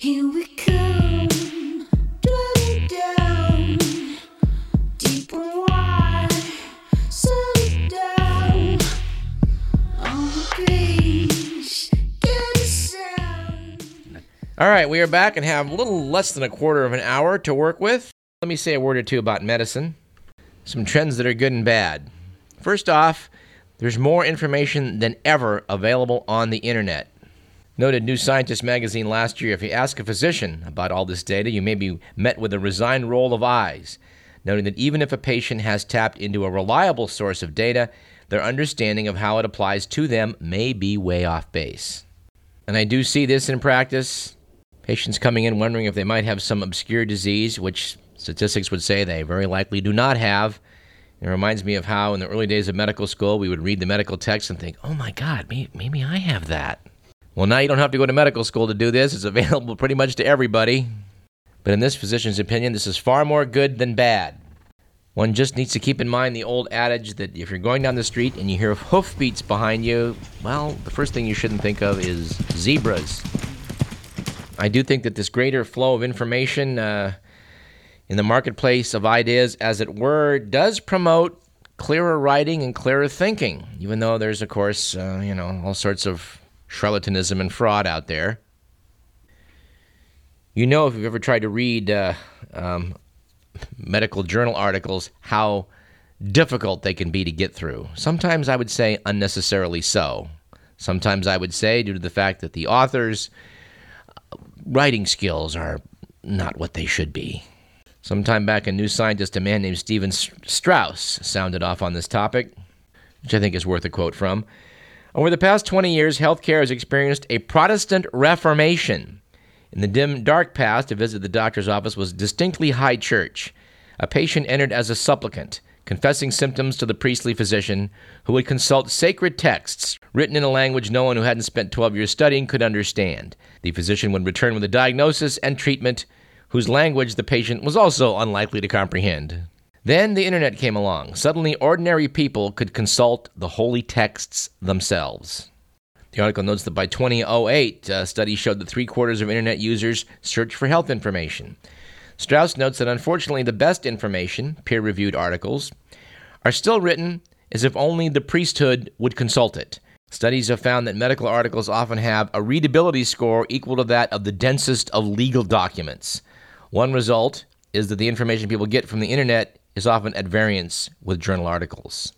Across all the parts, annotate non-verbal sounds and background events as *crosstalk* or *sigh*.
Here we come, dwelling down, deep and wide, down on the get a sound. All right, we are back and have a little less than a quarter of an hour to work with. Let me say a word or two about medicine. Some trends that are good and bad. First off, there's more information than ever available on the internet. Noted New Scientist magazine last year if you ask a physician about all this data, you may be met with a resigned roll of eyes, noting that even if a patient has tapped into a reliable source of data, their understanding of how it applies to them may be way off base. And I do see this in practice. Patients coming in wondering if they might have some obscure disease, which statistics would say they very likely do not have. It reminds me of how, in the early days of medical school, we would read the medical text and think, oh my God, may- maybe I have that. Well, now you don't have to go to medical school to do this. It's available pretty much to everybody. But in this physician's opinion, this is far more good than bad. One just needs to keep in mind the old adage that if you're going down the street and you hear hoofbeats behind you, well, the first thing you shouldn't think of is zebras. I do think that this greater flow of information uh, in the marketplace of ideas, as it were, does promote clearer writing and clearer thinking, even though there's, of course, uh, you know, all sorts of charlatanism and fraud out there. You know, if you've ever tried to read uh, um, medical journal articles, how difficult they can be to get through. Sometimes I would say unnecessarily so. Sometimes I would say due to the fact that the author's writing skills are not what they should be. Sometime back a New Scientist, a man named Steven Strauss sounded off on this topic, which I think is worth a quote from. Over the past 20 years, healthcare has experienced a Protestant Reformation. In the dim, dark past, a visit to the doctor's office was distinctly high church. A patient entered as a supplicant, confessing symptoms to the priestly physician, who would consult sacred texts written in a language no one who hadn't spent 12 years studying could understand. The physician would return with a diagnosis and treatment whose language the patient was also unlikely to comprehend. Then the internet came along. Suddenly, ordinary people could consult the holy texts themselves. The article notes that by 2008, a uh, study showed that three quarters of internet users search for health information. Strauss notes that unfortunately, the best information, peer reviewed articles, are still written as if only the priesthood would consult it. Studies have found that medical articles often have a readability score equal to that of the densest of legal documents. One result is that the information people get from the internet is often at variance with journal articles.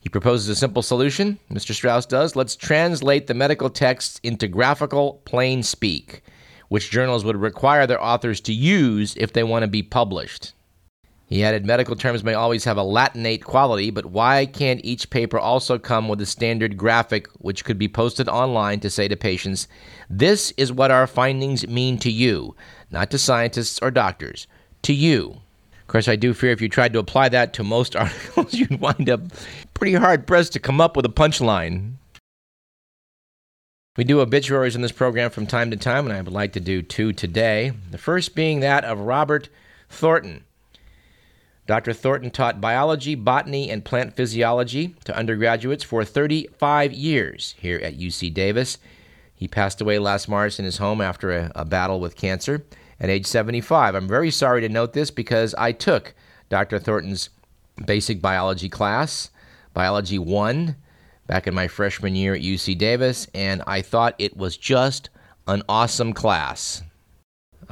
He proposes a simple solution, Mr. Strauss does. Let's translate the medical texts into graphical, plain speak, which journals would require their authors to use if they want to be published. He added medical terms may always have a Latinate quality, but why can't each paper also come with a standard graphic which could be posted online to say to patients, this is what our findings mean to you, not to scientists or doctors, to you? Of course, I do fear if you tried to apply that to most *laughs* articles, you'd wind up pretty hard pressed to come up with a punchline. We do obituaries in this program from time to time, and I would like to do two today. The first being that of Robert Thornton. Dr. Thornton taught biology, botany, and plant physiology to undergraduates for 35 years here at UC Davis. He passed away last March in his home after a, a battle with cancer at age 75. I'm very sorry to note this because I took Dr. Thornton's basic biology class, Biology 1, back in my freshman year at UC Davis, and I thought it was just an awesome class.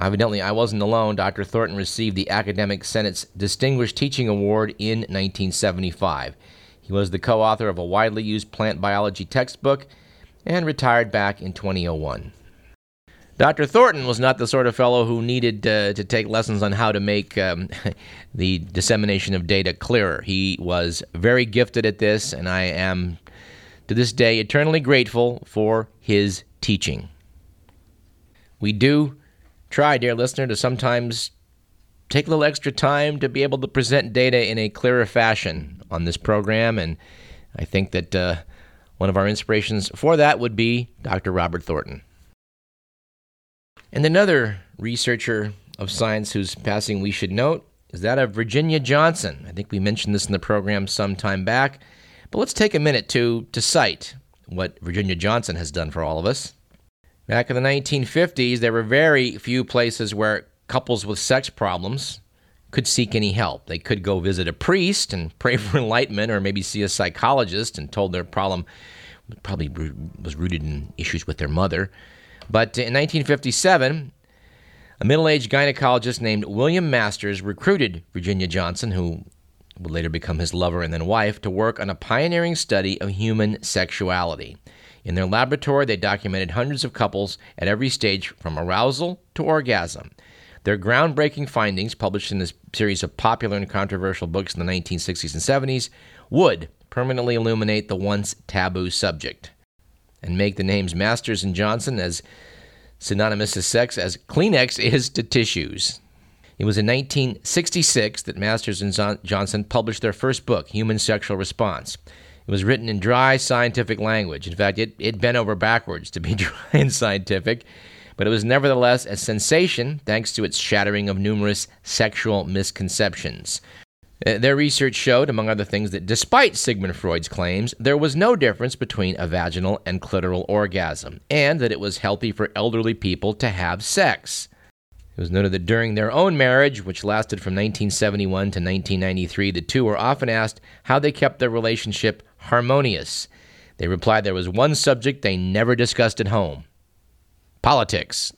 Evidently, I wasn't alone. Dr. Thornton received the Academic Senate's Distinguished Teaching Award in 1975. He was the co author of a widely used plant biology textbook and retired back in 2001. Dr. Thornton was not the sort of fellow who needed uh, to take lessons on how to make um, *laughs* the dissemination of data clearer. He was very gifted at this, and I am to this day eternally grateful for his teaching. We do try, dear listener, to sometimes take a little extra time to be able to present data in a clearer fashion on this program, and I think that uh, one of our inspirations for that would be Dr. Robert Thornton. And another researcher of science whose passing we should note is that of Virginia Johnson. I think we mentioned this in the program some time back, but let's take a minute to, to cite what Virginia Johnson has done for all of us. Back in the 1950s, there were very few places where couples with sex problems could seek any help. They could go visit a priest and pray for enlightenment, or maybe see a psychologist and told their problem probably was rooted in issues with their mother. But in 1957, a middle aged gynecologist named William Masters recruited Virginia Johnson, who would later become his lover and then wife, to work on a pioneering study of human sexuality. In their laboratory, they documented hundreds of couples at every stage from arousal to orgasm. Their groundbreaking findings, published in this series of popular and controversial books in the 1960s and 70s, would permanently illuminate the once taboo subject and make the names Masters and Johnson as synonymous to sex as Kleenex is to tissues. It was in 1966 that Masters and Johnson published their first book, Human Sexual Response. It was written in dry scientific language. In fact, it, it bent over backwards to be *laughs* dry and scientific, but it was nevertheless a sensation thanks to its shattering of numerous sexual misconceptions. Uh, their research showed, among other things, that despite Sigmund Freud's claims, there was no difference between a vaginal and clitoral orgasm, and that it was healthy for elderly people to have sex. It was noted that during their own marriage, which lasted from 1971 to 1993, the two were often asked how they kept their relationship harmonious. They replied there was one subject they never discussed at home politics.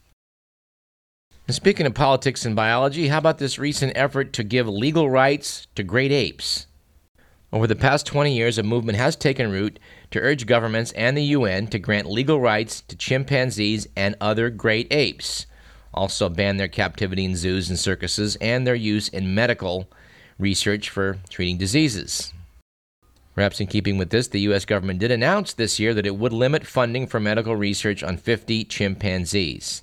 And speaking of politics and biology, how about this recent effort to give legal rights to great apes? Over the past 20 years, a movement has taken root to urge governments and the UN to grant legal rights to chimpanzees and other great apes, also ban their captivity in zoos and circuses, and their use in medical research for treating diseases. Perhaps in keeping with this, the U.S. government did announce this year that it would limit funding for medical research on 50 chimpanzees.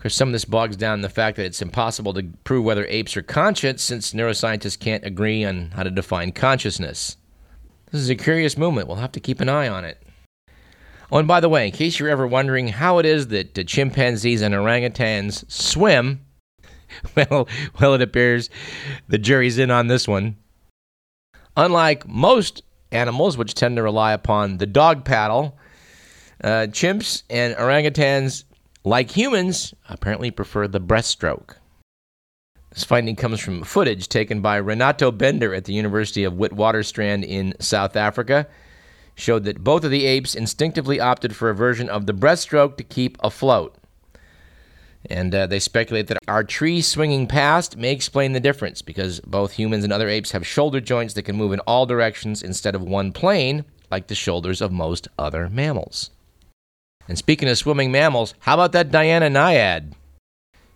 Because some of this bogs down in the fact that it's impossible to prove whether apes are conscious since neuroscientists can't agree on how to define consciousness. This is a curious movement. We'll have to keep an eye on it. Oh, and by the way, in case you're ever wondering how it is that the chimpanzees and orangutans swim, *laughs* well, well, it appears the jury's in on this one. Unlike most animals, which tend to rely upon the dog paddle, uh, chimps and orangutans like humans, apparently prefer the breaststroke. This finding comes from footage taken by Renato Bender at the University of Witwatersrand in South Africa. Showed that both of the apes instinctively opted for a version of the breaststroke to keep afloat. And uh, they speculate that our tree swinging past may explain the difference because both humans and other apes have shoulder joints that can move in all directions instead of one plane, like the shoulders of most other mammals. And speaking of swimming mammals, how about that Diana Nyad?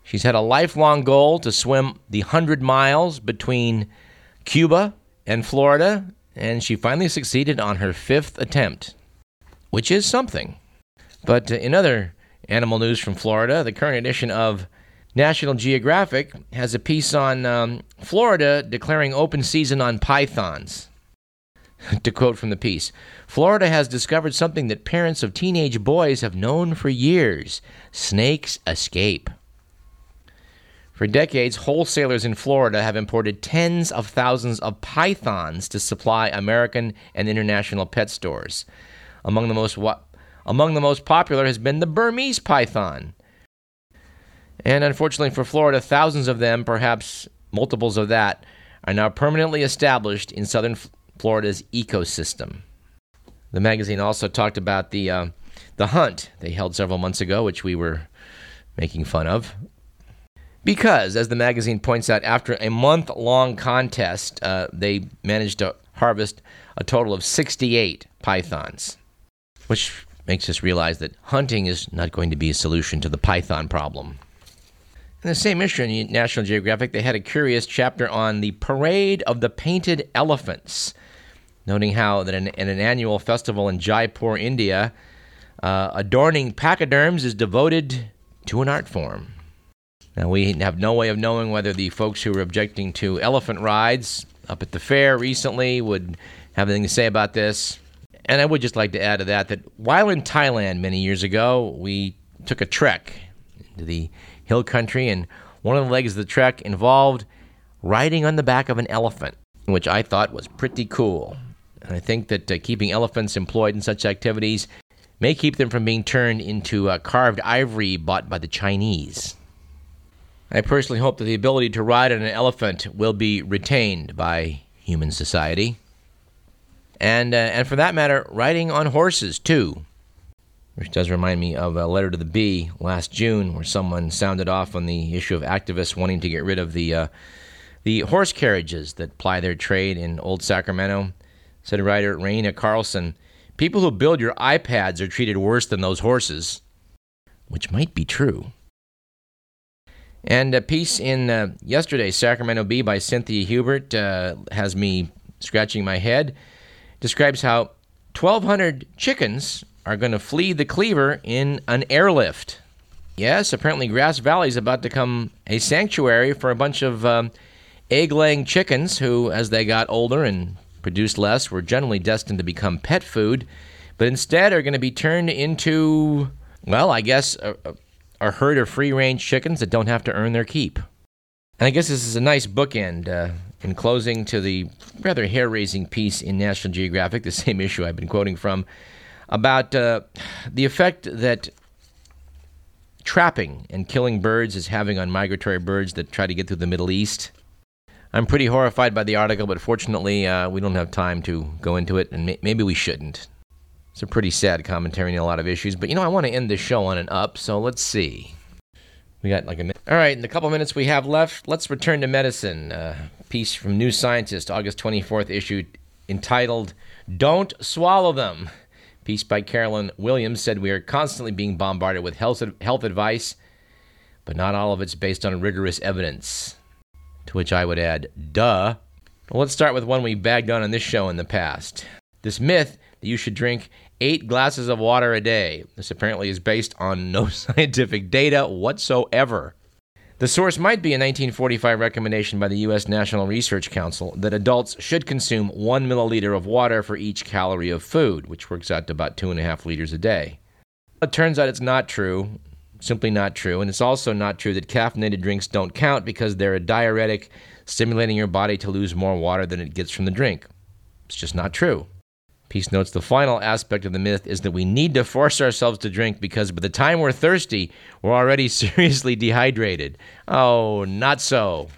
She's had a lifelong goal to swim the 100 miles between Cuba and Florida, and she finally succeeded on her fifth attempt, which is something. But uh, in other animal news from Florida, the current edition of National Geographic has a piece on um, Florida declaring open season on pythons. *laughs* to quote from the piece Florida has discovered something that parents of teenage boys have known for years snakes escape. For decades, wholesalers in Florida have imported tens of thousands of pythons to supply American and international pet stores. Among the most, among the most popular has been the Burmese python. And unfortunately for Florida, thousands of them, perhaps multiples of that, are now permanently established in southern Florida's ecosystem. The magazine also talked about the uh, the hunt they held several months ago, which we were making fun of. Because, as the magazine points out, after a month long contest, uh, they managed to harvest a total of 68 pythons, which makes us realize that hunting is not going to be a solution to the python problem. In the same issue in National Geographic, they had a curious chapter on the Parade of the Painted Elephants noting how that in, in an annual festival in Jaipur, India, uh, adorning pachyderms is devoted to an art form. Now, we have no way of knowing whether the folks who were objecting to elephant rides up at the fair recently would have anything to say about this. And I would just like to add to that that while in Thailand many years ago, we took a trek into the hill country, and one of the legs of the trek involved riding on the back of an elephant, which I thought was pretty cool. And I think that uh, keeping elephants employed in such activities may keep them from being turned into uh, carved ivory bought by the Chinese. I personally hope that the ability to ride on an elephant will be retained by human society. And, uh, and for that matter, riding on horses, too. Which does remind me of a letter to the Bee last June, where someone sounded off on the issue of activists wanting to get rid of the, uh, the horse carriages that ply their trade in Old Sacramento. Said writer Raina Carlson People who build your iPads are treated worse than those horses, which might be true. And a piece in uh, yesterday's Sacramento Bee by Cynthia Hubert uh, has me scratching my head. Describes how 1,200 chickens are going to flee the cleaver in an airlift. Yes, apparently Grass Valley is about to become a sanctuary for a bunch of um, egg laying chickens who, as they got older and produced less, were generally destined to become pet food, but instead are going to be turned into, well, I guess, a, a herd of free range chickens that don't have to earn their keep. And I guess this is a nice bookend uh, in closing to the rather hair raising piece in National Geographic, the *laughs* same issue I've been quoting from, about uh, the effect that trapping and killing birds is having on migratory birds that try to get through the Middle East. I'm pretty horrified by the article, but fortunately, uh, we don't have time to go into it, and may- maybe we shouldn't. It's a pretty sad commentary on a lot of issues, but you know, I want to end this show on an up, so let's see. We got like a minute. All right, in the couple minutes we have left, let's return to medicine. A piece from New Scientist, August 24th issue, entitled Don't Swallow Them. Piece by Carolyn Williams said we are constantly being bombarded with health, health advice, but not all of it's based on rigorous evidence. To which I would add, duh. Well, let's start with one we bagged on in this show in the past. This myth that you should drink eight glasses of water a day. This apparently is based on no *laughs* scientific data whatsoever. The source might be a 1945 recommendation by the U.S. National Research Council that adults should consume one milliliter of water for each calorie of food, which works out to about two and a half liters a day. It turns out it's not true, simply not true. And it's also not true that caffeinated drinks don't count because they're a diuretic, stimulating your body to lose more water than it gets from the drink. It's just not true. Piece notes the final aspect of the myth is that we need to force ourselves to drink because by the time we're thirsty, we're already *laughs* seriously dehydrated. Oh, not so.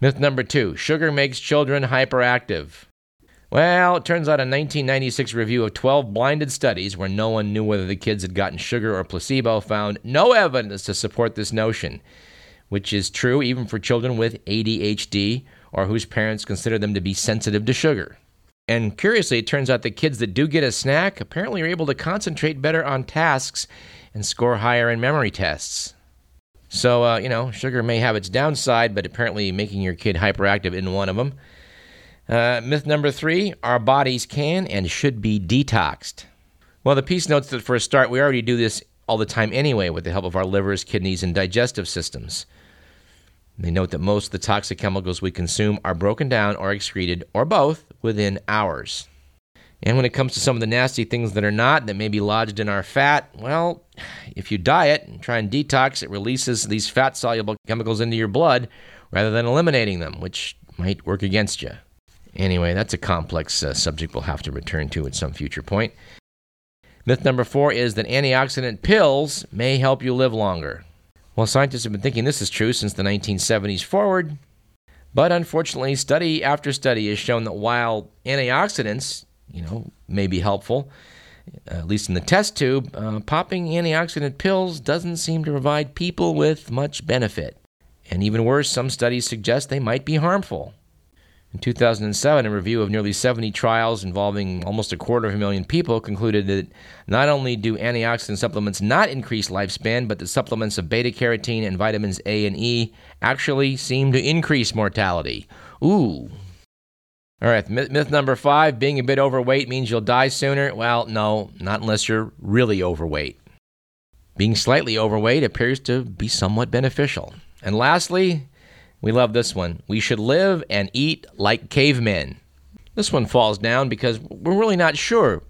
Myth number two sugar makes children hyperactive. Well, it turns out a 1996 review of 12 blinded studies where no one knew whether the kids had gotten sugar or placebo found no evidence to support this notion, which is true even for children with ADHD or whose parents consider them to be sensitive to sugar. And curiously, it turns out the kids that do get a snack apparently are able to concentrate better on tasks and score higher in memory tests. So, uh, you know, sugar may have its downside, but apparently making your kid hyperactive isn't one of them. Uh, myth number three our bodies can and should be detoxed. Well, the piece notes that for a start, we already do this all the time anyway with the help of our livers, kidneys, and digestive systems. They note that most of the toxic chemicals we consume are broken down or excreted, or both, within hours. And when it comes to some of the nasty things that are not, that may be lodged in our fat, well, if you diet and try and detox, it releases these fat soluble chemicals into your blood rather than eliminating them, which might work against you. Anyway, that's a complex uh, subject we'll have to return to at some future point. Myth number four is that antioxidant pills may help you live longer. Well, scientists have been thinking this is true since the 1970s forward, but unfortunately, study after study has shown that while antioxidants, you know, may be helpful, at least in the test tube, uh, popping antioxidant pills doesn't seem to provide people with much benefit. And even worse, some studies suggest they might be harmful. In 2007, a review of nearly 70 trials involving almost a quarter of a million people concluded that not only do antioxidant supplements not increase lifespan, but the supplements of beta carotene and vitamins A and E actually seem to increase mortality. Ooh. All right, myth, myth number five being a bit overweight means you'll die sooner. Well, no, not unless you're really overweight. Being slightly overweight appears to be somewhat beneficial. And lastly, we love this one. We should live and eat like cavemen. This one falls down because we're really not sure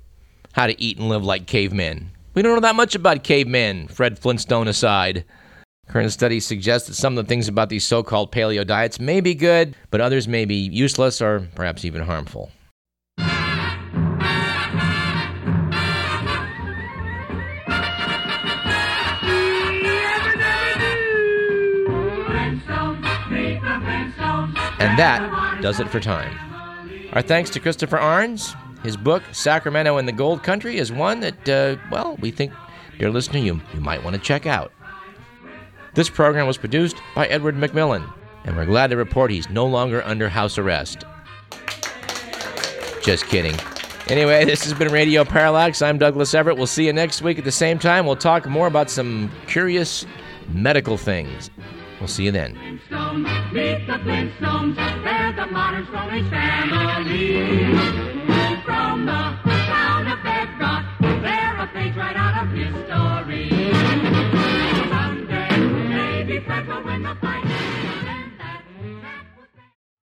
how to eat and live like cavemen. We don't know that much about cavemen, Fred Flintstone aside. Current studies suggest that some of the things about these so called paleo diets may be good, but others may be useless or perhaps even harmful. And that does it for time. Our thanks to Christopher Arnes. His book, Sacramento and the Gold Country, is one that, uh, well, we think, dear listener, you, you might want to check out. This program was produced by Edward McMillan, and we're glad to report he's no longer under house arrest. Just kidding. Anyway, this has been Radio Parallax. I'm Douglas Everett. We'll see you next week at the same time. We'll talk more about some curious medical things. We'll see you then. Meet the Flintstones. They're the modern family. From the town of Bedrock, they're a page right out of history. Someday, maybe Fred will win the fight.